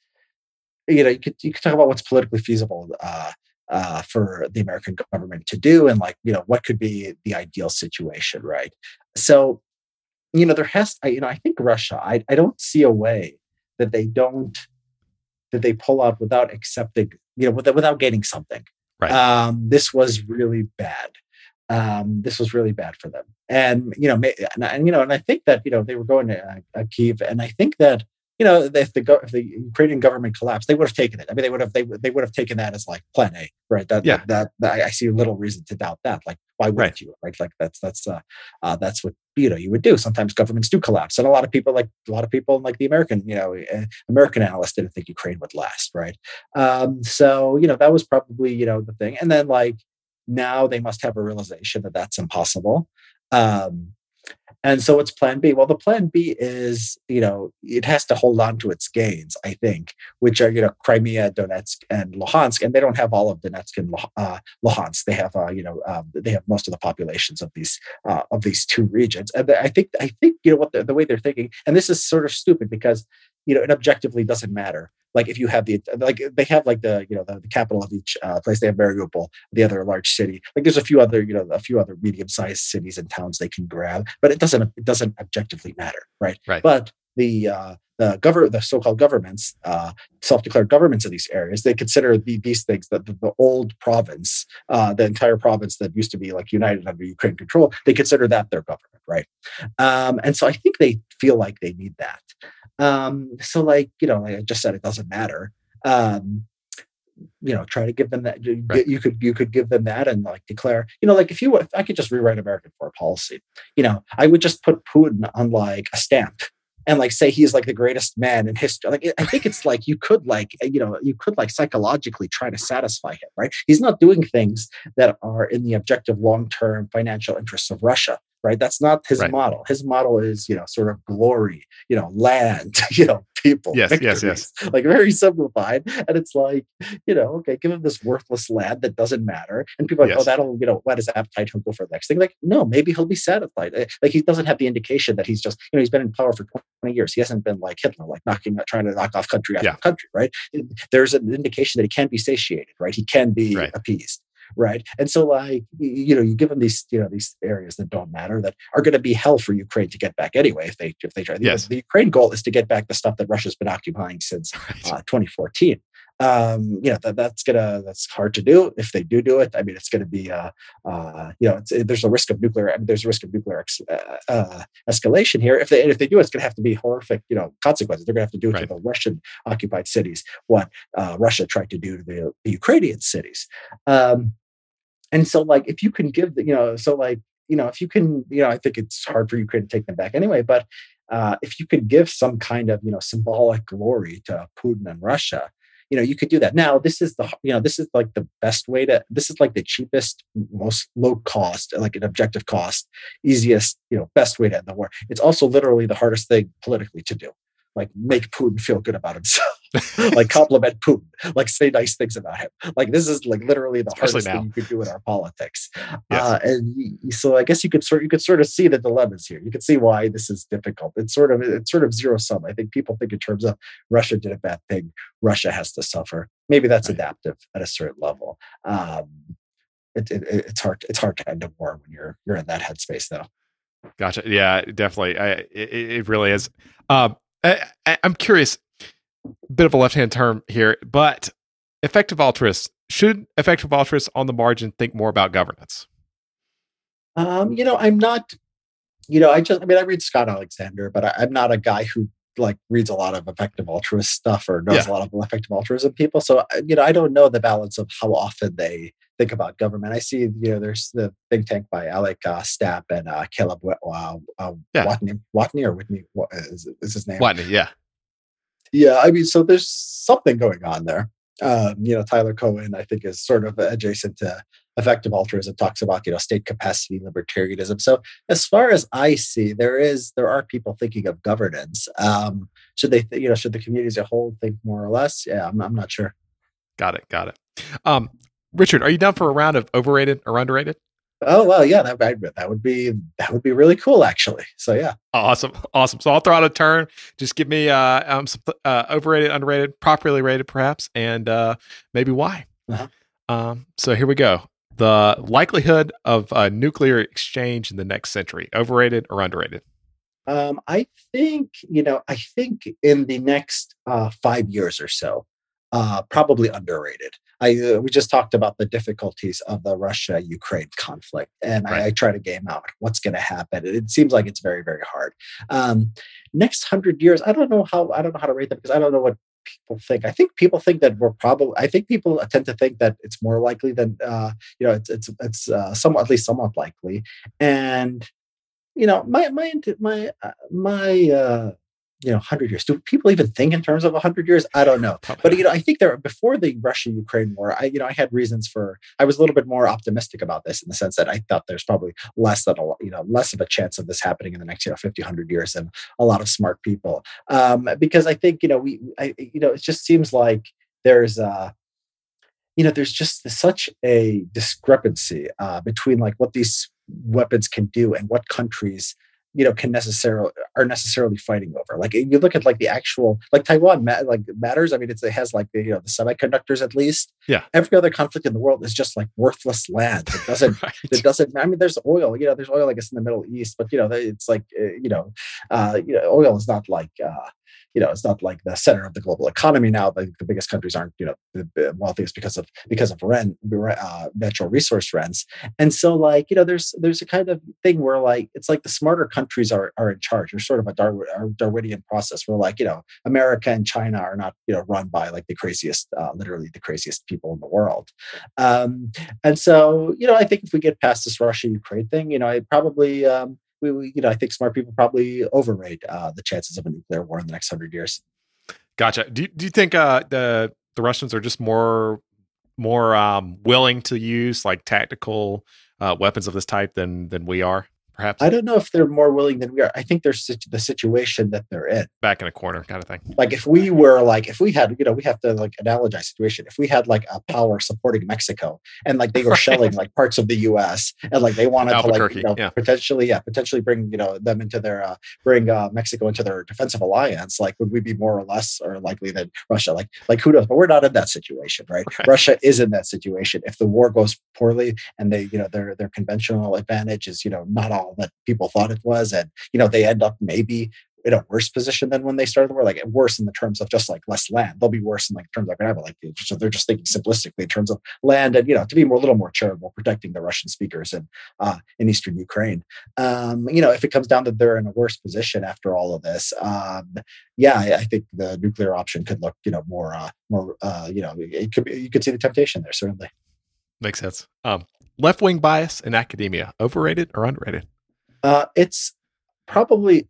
you know, you could you could talk about what's politically feasible. Uh, uh, for the American government to do, and like you know what could be the ideal situation, right? So, you know, there has, I, you know, I think Russia. I I don't see a way that they don't that they pull out without accepting, you know, without without getting something.
Right.
Um, this was really bad. Um, this was really bad for them, and you know, and, and you know, and I think that you know they were going to uh, Kiev, and I think that you know, if the if the Ukrainian government collapsed, they would have taken it. I mean, they would have they they would have taken that as like Plan A, right? That yeah. that, that I see little reason to doubt that. Like, why wouldn't right. you? Right? Like that's that's uh, uh, that's what you know you would do. Sometimes governments do collapse, and a lot of people like a lot of people like the American you know uh, American analysts didn't think Ukraine would last, right? Um, so you know that was probably you know the thing, and then like now they must have a realization that that's impossible. Um, and so what's plan B? Well, the plan B is, you know, it has to hold on to its gains, I think, which are, you know, Crimea, Donetsk, and Luhansk. And they don't have all of Donetsk and uh, Luhansk. They have, uh, you know, um, they have most of the populations of these uh, of these two regions. And I think, I think, you know, what the, the way they're thinking, and this is sort of stupid because, you know, it objectively doesn't matter like if you have the like they have like the you know the, the capital of each uh, place they have Mariupol, the other large city. Like there's a few other you know a few other medium sized cities and towns they can grab, but it doesn't it doesn't objectively matter, right?
Right.
But the uh, the govern the so-called governments, uh, self-declared governments of these areas, they consider the, these things that the, the, old province, uh, the entire province that used to be like united under Ukraine control, they consider that their government, right? Um, and so I think they feel like they need that. Um, so like, you know, like I just said, it doesn't matter. Um, you know, try to give them that. You, right. you could you could give them that and like declare, you know, like if you if I could just rewrite American foreign policy, you know, I would just put Putin on like a stamp and like say he's like the greatest man in history. Like I think it's like you could like you know you could like psychologically try to satisfy him, right? He's not doing things that are in the objective long term financial interests of Russia right? That's not his right. model. His model is, you know, sort of glory, you know, land, you know, people.
Yes, victories. yes,
yes. Like very simplified. And it's like, you know, okay, give him this worthless land that doesn't matter. And people are like, oh, yes. oh, that'll, you know, whet his appetite. He'll go for the next thing. Like, no, maybe he'll be satisfied. Eh, like he doesn't have the indication that he's just, you know, he's been in power for 20 years. He hasn't been like Hitler, like knocking, trying to knock off country after yeah. country, right? There's an indication that he can be satiated, right? He can be right. appeased right? And so, like, you know, you give them these, you know, these areas that don't matter that are going to be hell for Ukraine to get back anyway if they if they try.
Yes.
The, the Ukraine goal is to get back the stuff that Russia's been occupying since uh, 2014 um, you know that that's gonna that's hard to do. If they do do it, I mean, it's gonna be uh, uh, you know, there's a risk of nuclear. I mean, there's a risk of nuclear ex, uh, uh, escalation here. If they if they do, it's gonna have to be horrific, you know, consequences. They're gonna have to do it right. to the Russian occupied cities what uh, Russia tried to do to the, the Ukrainian cities. Um, and so like if you can give the, you know so like you know if you can you know i think it's hard for ukraine to take them back anyway but uh, if you could give some kind of you know symbolic glory to putin and russia you know you could do that. Now this is the you know this is like the best way to this is like the cheapest most low cost like an objective cost easiest you know best way to end the war. It's also literally the hardest thing politically to do like make Putin feel good about himself, like compliment Putin, like say nice things about him. Like this is like literally the Especially hardest now. thing you could do in our politics. Yes. Uh, and so I guess you could sort you could sort of see the dilemmas here. You could see why this is difficult. It's sort of it's sort of zero sum. I think people think in terms of Russia did a bad thing, Russia has to suffer. Maybe that's right. adaptive at a certain level. Um, it, it, it's hard it's hard to end a war when you're you're in that headspace though.
Gotcha. Yeah, definitely. I, it, it really is. Um, I, am curious, bit of a left hand term here, but effective altruists should effective altruists on the margin think more about governance?
Um, you know, I'm not. You know, I just. I mean, I read Scott Alexander, but I, am not a guy who like reads a lot of effective altruist stuff or knows yeah. a lot of effective altruism people. So you know, I don't know the balance of how often they think about government. I see, you know, there's the think tank by Alec uh, Stapp and uh, Caleb uh, uh, yeah. Watney, Watney or Whitney what is, is his name?
Watney, yeah.
Yeah, I mean, so there's something going on there. Um, you know, Tyler Cowen, I think, is sort of adjacent to effective altruism talks about you know state capacity libertarianism so as far as i see there is there are people thinking of governance um should they th- you know should the community as a whole think more or less yeah i'm, I'm not sure
got it got it um richard are you down for a round of overrated or underrated
Oh well, yeah, that that would be that would be really cool, actually. So yeah,
awesome, awesome. So I'll throw out a turn. Just give me uh, um, some, uh overrated, underrated, properly rated, perhaps, and uh, maybe why. Uh-huh. Um, so here we go. The likelihood of a nuclear exchange in the next century, overrated or underrated?
Um, I think you know. I think in the next uh, five years or so, uh, probably underrated. I uh, we just talked about the difficulties of the Russia Ukraine conflict, and right. I, I, try to game out what's going to happen. It seems like it's very very hard. Um, next hundred years, I don't know how I don't know how to rate them because I don't know what people think. I think people think that we're probably. I think people tend to think that it's more likely than uh, you know. It's it's it's uh, somewhat at least somewhat likely, and you know my my my uh, my uh, you know 100 years. Do people even think in terms of 100 years? I don't know. But you know i think there before the russia ukraine war i you know i had reasons for i was a little bit more optimistic about this in the sense that i thought there's probably less than a you know less of a chance of this happening in the next you know 50 100 years than a lot of smart people. Um because i think you know we I, you know it just seems like there's uh you know there's just such a discrepancy uh between like what these weapons can do and what countries you know can necessarily are necessarily fighting over. Like you look at like the actual like taiwan ma- like matters. I mean it has like the you know the semiconductors at least.
Yeah.
Every other conflict in the world is just like worthless land it doesn't right. it doesn't i mean there's oil you know there's oil i guess in the middle east but you know it's like uh, you know uh you know oil is not like uh you know, it's not like the center of the global economy now. The, the biggest countries aren't, you know, the wealthiest because of because of rent, uh, natural resource rents. And so, like, you know, there's there's a kind of thing where like it's like the smarter countries are are in charge. There's sort of a Darwinian process where like you know, America and China are not you know run by like the craziest, uh, literally the craziest people in the world. Um, and so, you know, I think if we get past this Russia Ukraine thing, you know, I probably um, we, we, you know, I think smart people probably overrate uh, the chances of a nuclear war in the next hundred years.
Gotcha. Do Do you think uh, the the Russians are just more more um, willing to use like tactical uh, weapons of this type than than we are? Perhaps?
I don't know if they're more willing than we are. I think there's the situation that they're in.
Back in a corner kind of thing.
Like if we were like, if we had, you know, we have to like analogize situation. If we had like a power supporting Mexico and like they were right. shelling like parts of the US and like they wanted to like, you know, yeah. potentially, yeah, potentially bring, you know, them into their, uh, bring uh, Mexico into their defensive alliance, like would we be more or less or likely than Russia? Like, like who knows? But we're not in that situation, right? right? Russia is in that situation. If the war goes poorly and they, you know, their, their conventional advantage is, you know, not all that people thought it was. And, you know, they end up maybe in a worse position than when they started the war, like worse in the terms of just like less land. They'll be worse in like terms of whatever, like so they're just thinking simplistically in terms of land and you know to be more a little more charitable, protecting the Russian speakers in uh, in eastern Ukraine. Um, you know, if it comes down to they're in a worse position after all of this, um, yeah, I, I, think the nuclear option could look you know more uh, more uh, you know it could be, you could see the temptation there certainly.
Makes sense. Um, left wing bias in academia, overrated or underrated?
Uh, it's probably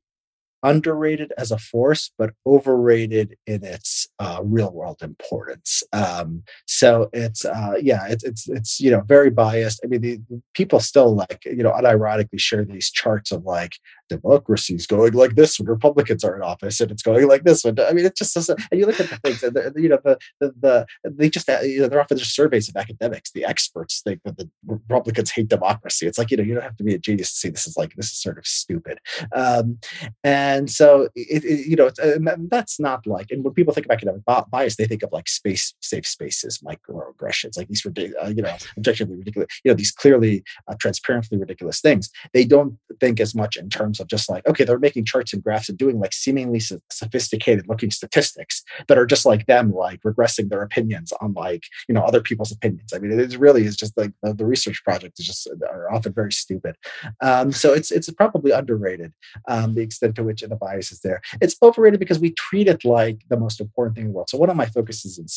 underrated as a force, but overrated in its uh, real world importance. Um, so it's uh, yeah, it's it's it's you know very biased. I mean, the, people still like you know unironically share these charts of like democracy's going like this when Republicans are in office, and it's going like this one. I mean, it just doesn't. And you look at the things, and the, you know the, the the they just uh, you know they're often just surveys of academics. The experts think that the Republicans hate democracy. It's like you know you don't have to be a genius to see this is like this is sort of stupid. Um, and so it, it, you know uh, that's not like and when people think of academic bias they think of like space safe spaces microaggressions like these uh, you know objectively ridiculous you know these clearly uh, transparently ridiculous things they don't think as much in terms of just like okay they're making charts and graphs and doing like seemingly sophisticated looking statistics that are just like them like regressing their opinions on like you know other people's opinions i mean it really is just like the, the research project is just are often very stupid um, so it's it's probably underrated um, the extent to which the bias is there. It's overrated because we treat it like the most important thing in the world. So one of my focuses in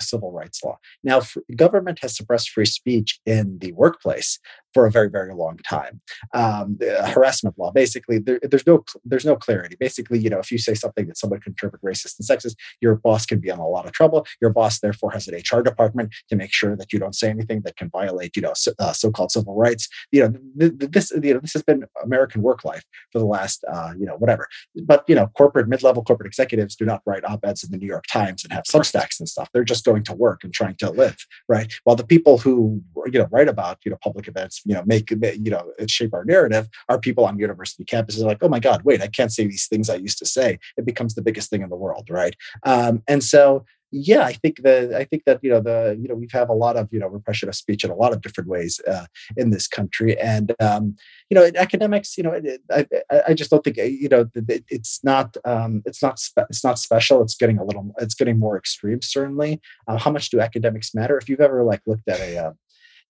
civil rights law. Now, government has suppressed free speech in the workplace for a very, very long time. Um, harassment law, basically, there, there's no there's no clarity. Basically, you know, if you say something that someone can interpret racist and sexist, your boss can be in a lot of trouble. Your boss, therefore, has an HR department to make sure that you don't say anything that can violate, you know, so, uh, so-called civil rights. You know, this you know this has been American work life for the last uh, you know whatever. But you know, corporate mid-level corporate executives do not write op-eds in the New York Times and have Substacks and stuff. They're just going to work and trying to live, right? While the people who you know write about you know public events, you know, make you know shape our narrative are people on university campuses like, oh my God, wait, I can't say these things I used to say. It becomes the biggest thing in the world, right? Um, and so yeah, I think that I think that you know the you know we've have a lot of you know repression of speech in a lot of different ways uh, in this country, and um, you know academics, you know, I, I just don't think you know it, it's not um, it's not spe- it's not special. It's getting a little it's getting more extreme. Certainly, uh, how much do academics matter? If you've ever like looked at a uh,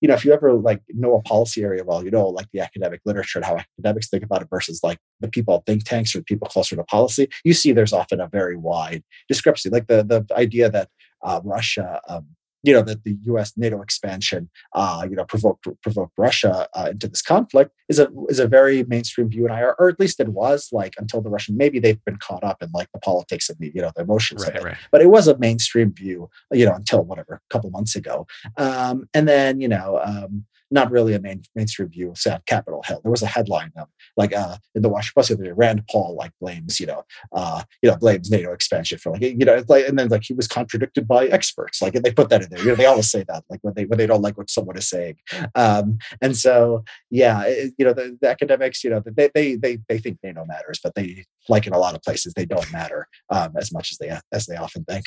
you know, if you ever like know a policy area well, you know, like the academic literature and how academics think about it versus like the people at think tanks or people closer to policy, you see there's often a very wide discrepancy. Like the the idea that uh, Russia um, you know that the U.S. NATO expansion, uh, you know, provoked provoked Russia uh, into this conflict is a is a very mainstream view in IR, or at least it was like until the Russian. Maybe they've been caught up in like the politics and the you know the emotions right, of it, right. but it was a mainstream view, you know, until whatever a couple months ago. Um, and then you know, um, not really a main mainstream view of say, Capitol Hill. There was a headline um, like uh, in the Washington Post the Rand Paul like blames you know uh, you know blames NATO expansion for like you know like and then like he was contradicted by experts like and they put that in there. You know they always say that like when they when they don't like what someone is saying. Um, and so yeah, it, you know the, the, academics you know they, they they they think NATO matters, but they like in a lot of places they don't matter um, as much as they as they often think.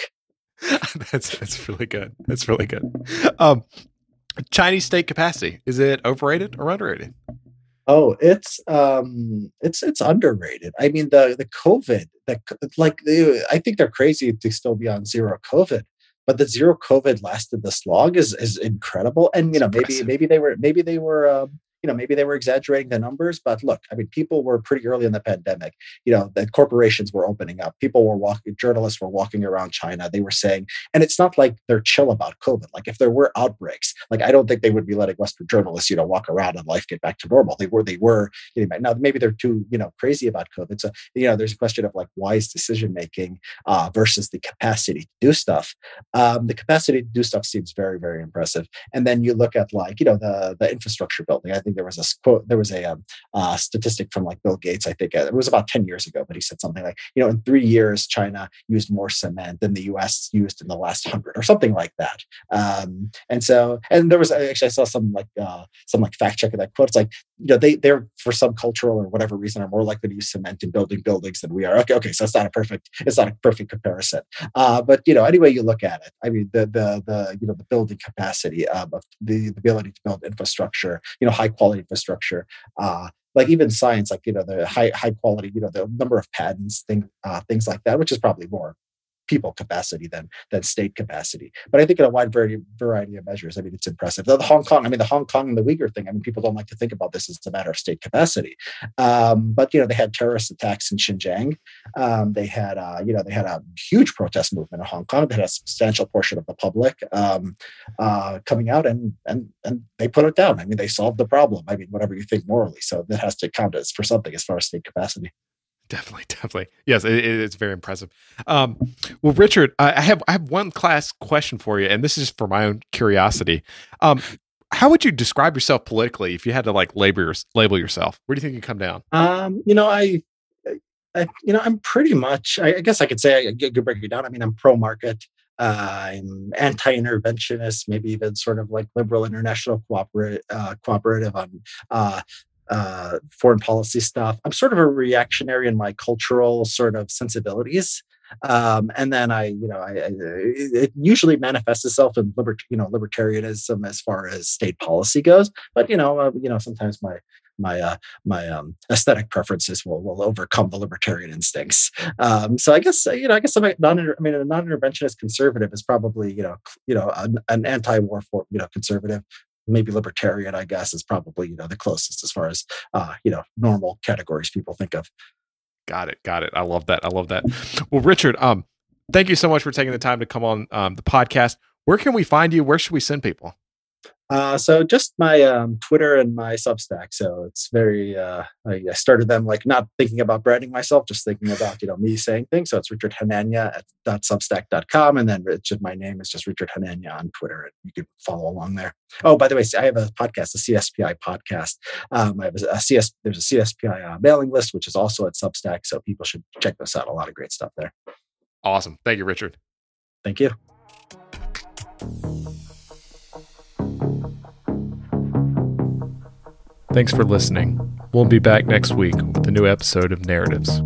that's that's really good. That's really good. Um, Chinese state capacity is it overrated or underrated?
Oh, it's um, it's it's underrated. I mean, the the COVID, the like, I think they're crazy to still be on zero COVID, but the zero COVID lasted this long is is incredible. And you know, maybe maybe they were maybe they were um, you know, maybe they were exaggerating the numbers, but look, I mean, people were pretty early in the pandemic. You know, the corporations were opening up. People were walking, journalists were walking around China. They were saying, and it's not like they're chill about COVID. Like if there were outbreaks, like I don't think they would be letting Western journalists, you know, walk around and life get back to normal. They were, they were getting back. Now maybe they're too, you know, crazy about COVID. So, you know, there's a question of like wise decision making uh, versus the capacity to do stuff. Um, the capacity to do stuff seems very, very impressive. And then you look at like, you know, the the infrastructure building. I think there was a quote, there was a um, uh, statistic from like Bill Gates, I think uh, it was about 10 years ago, but he said something like, you know, in three years, China used more cement than the US used in the last hundred or something like that. Um, and so, and there was actually, I saw some like, uh, some like fact check of that quote. It's like, you know, they, they're for some cultural or whatever reason are more likely to use cement in building buildings than we are. Okay. Okay. So it's not a perfect, it's not a perfect comparison. Uh, but, you know, anyway you look at it, I mean, the, the, the, you know, the building capacity, um, of the, the ability to build infrastructure, you know, high quality infrastructure. Uh, like even science, like you know the high high quality, you know the number of patents, things uh, things like that, which is probably more people capacity than than state capacity. But I think in a wide variety variety of measures, I mean, it's impressive. The, the, Hong Kong, I mean, the Hong Kong and the Uyghur thing. I mean, people don't like to think about this as a matter of state capacity. Um, but you know, they had terrorist attacks in Xinjiang. Um, they had, uh, you know, they had a huge protest movement in Hong Kong. They had a substantial portion of the public um, uh, coming out, and and and they put it down. I mean, they solved the problem. I mean, whatever you think morally, so that has to count as for something as far as state capacity.
Definitely, definitely. Yes, it, it's very impressive. Um, well, Richard, I have I have one class question for you, and this is for my own curiosity. Um, how would you describe yourself politically if you had to like label label yourself? Where do you think you come down?
Um, you know, I, I, you know, I'm pretty much. I, I guess I could say I could break it down. I mean, I'm pro market. Uh, I'm anti-interventionist, maybe even sort of like liberal international cooperative. Uh, cooperative. I'm uh, uh, foreign policy stuff. I'm sort of a reactionary in my cultural sort of sensibilities. Um, and then I, you know, I, I, it usually manifests itself in libert, you know, libertarianism as far as state policy goes. But you know, uh, you know, sometimes my my uh, my um, aesthetic preferences will will overcome the libertarian instincts. Um, so I guess you know, I guess I'm non. I mean, a non-interventionist conservative is probably you know, you know, an, an anti-war for you know conservative maybe libertarian, I guess, is probably you know the closest as far as uh, you know normal categories people think of.
Got it. Got it. I love that. I love that. Well, Richard, um, Thank you so much for taking the time to come on um, the podcast. Where can we find you? Where should we send people?
Uh, so just my um, Twitter and my Substack. So it's very. Uh, I, I, started them like not thinking about branding myself, just thinking about you know me saying things. So it's Richard Hanania at .substack.com, and then Richard. My name is just Richard Hanania on Twitter, and you can follow along there. Oh, by the way, I have a podcast, a CSPI podcast. Um, I have a, a CS. There's a CSPI uh, mailing list, which is also at Substack, so people should check this out. A lot of great stuff there.
Awesome. Thank you, Richard.
Thank you.
Thanks for listening. We'll be back next week with a new episode of Narratives.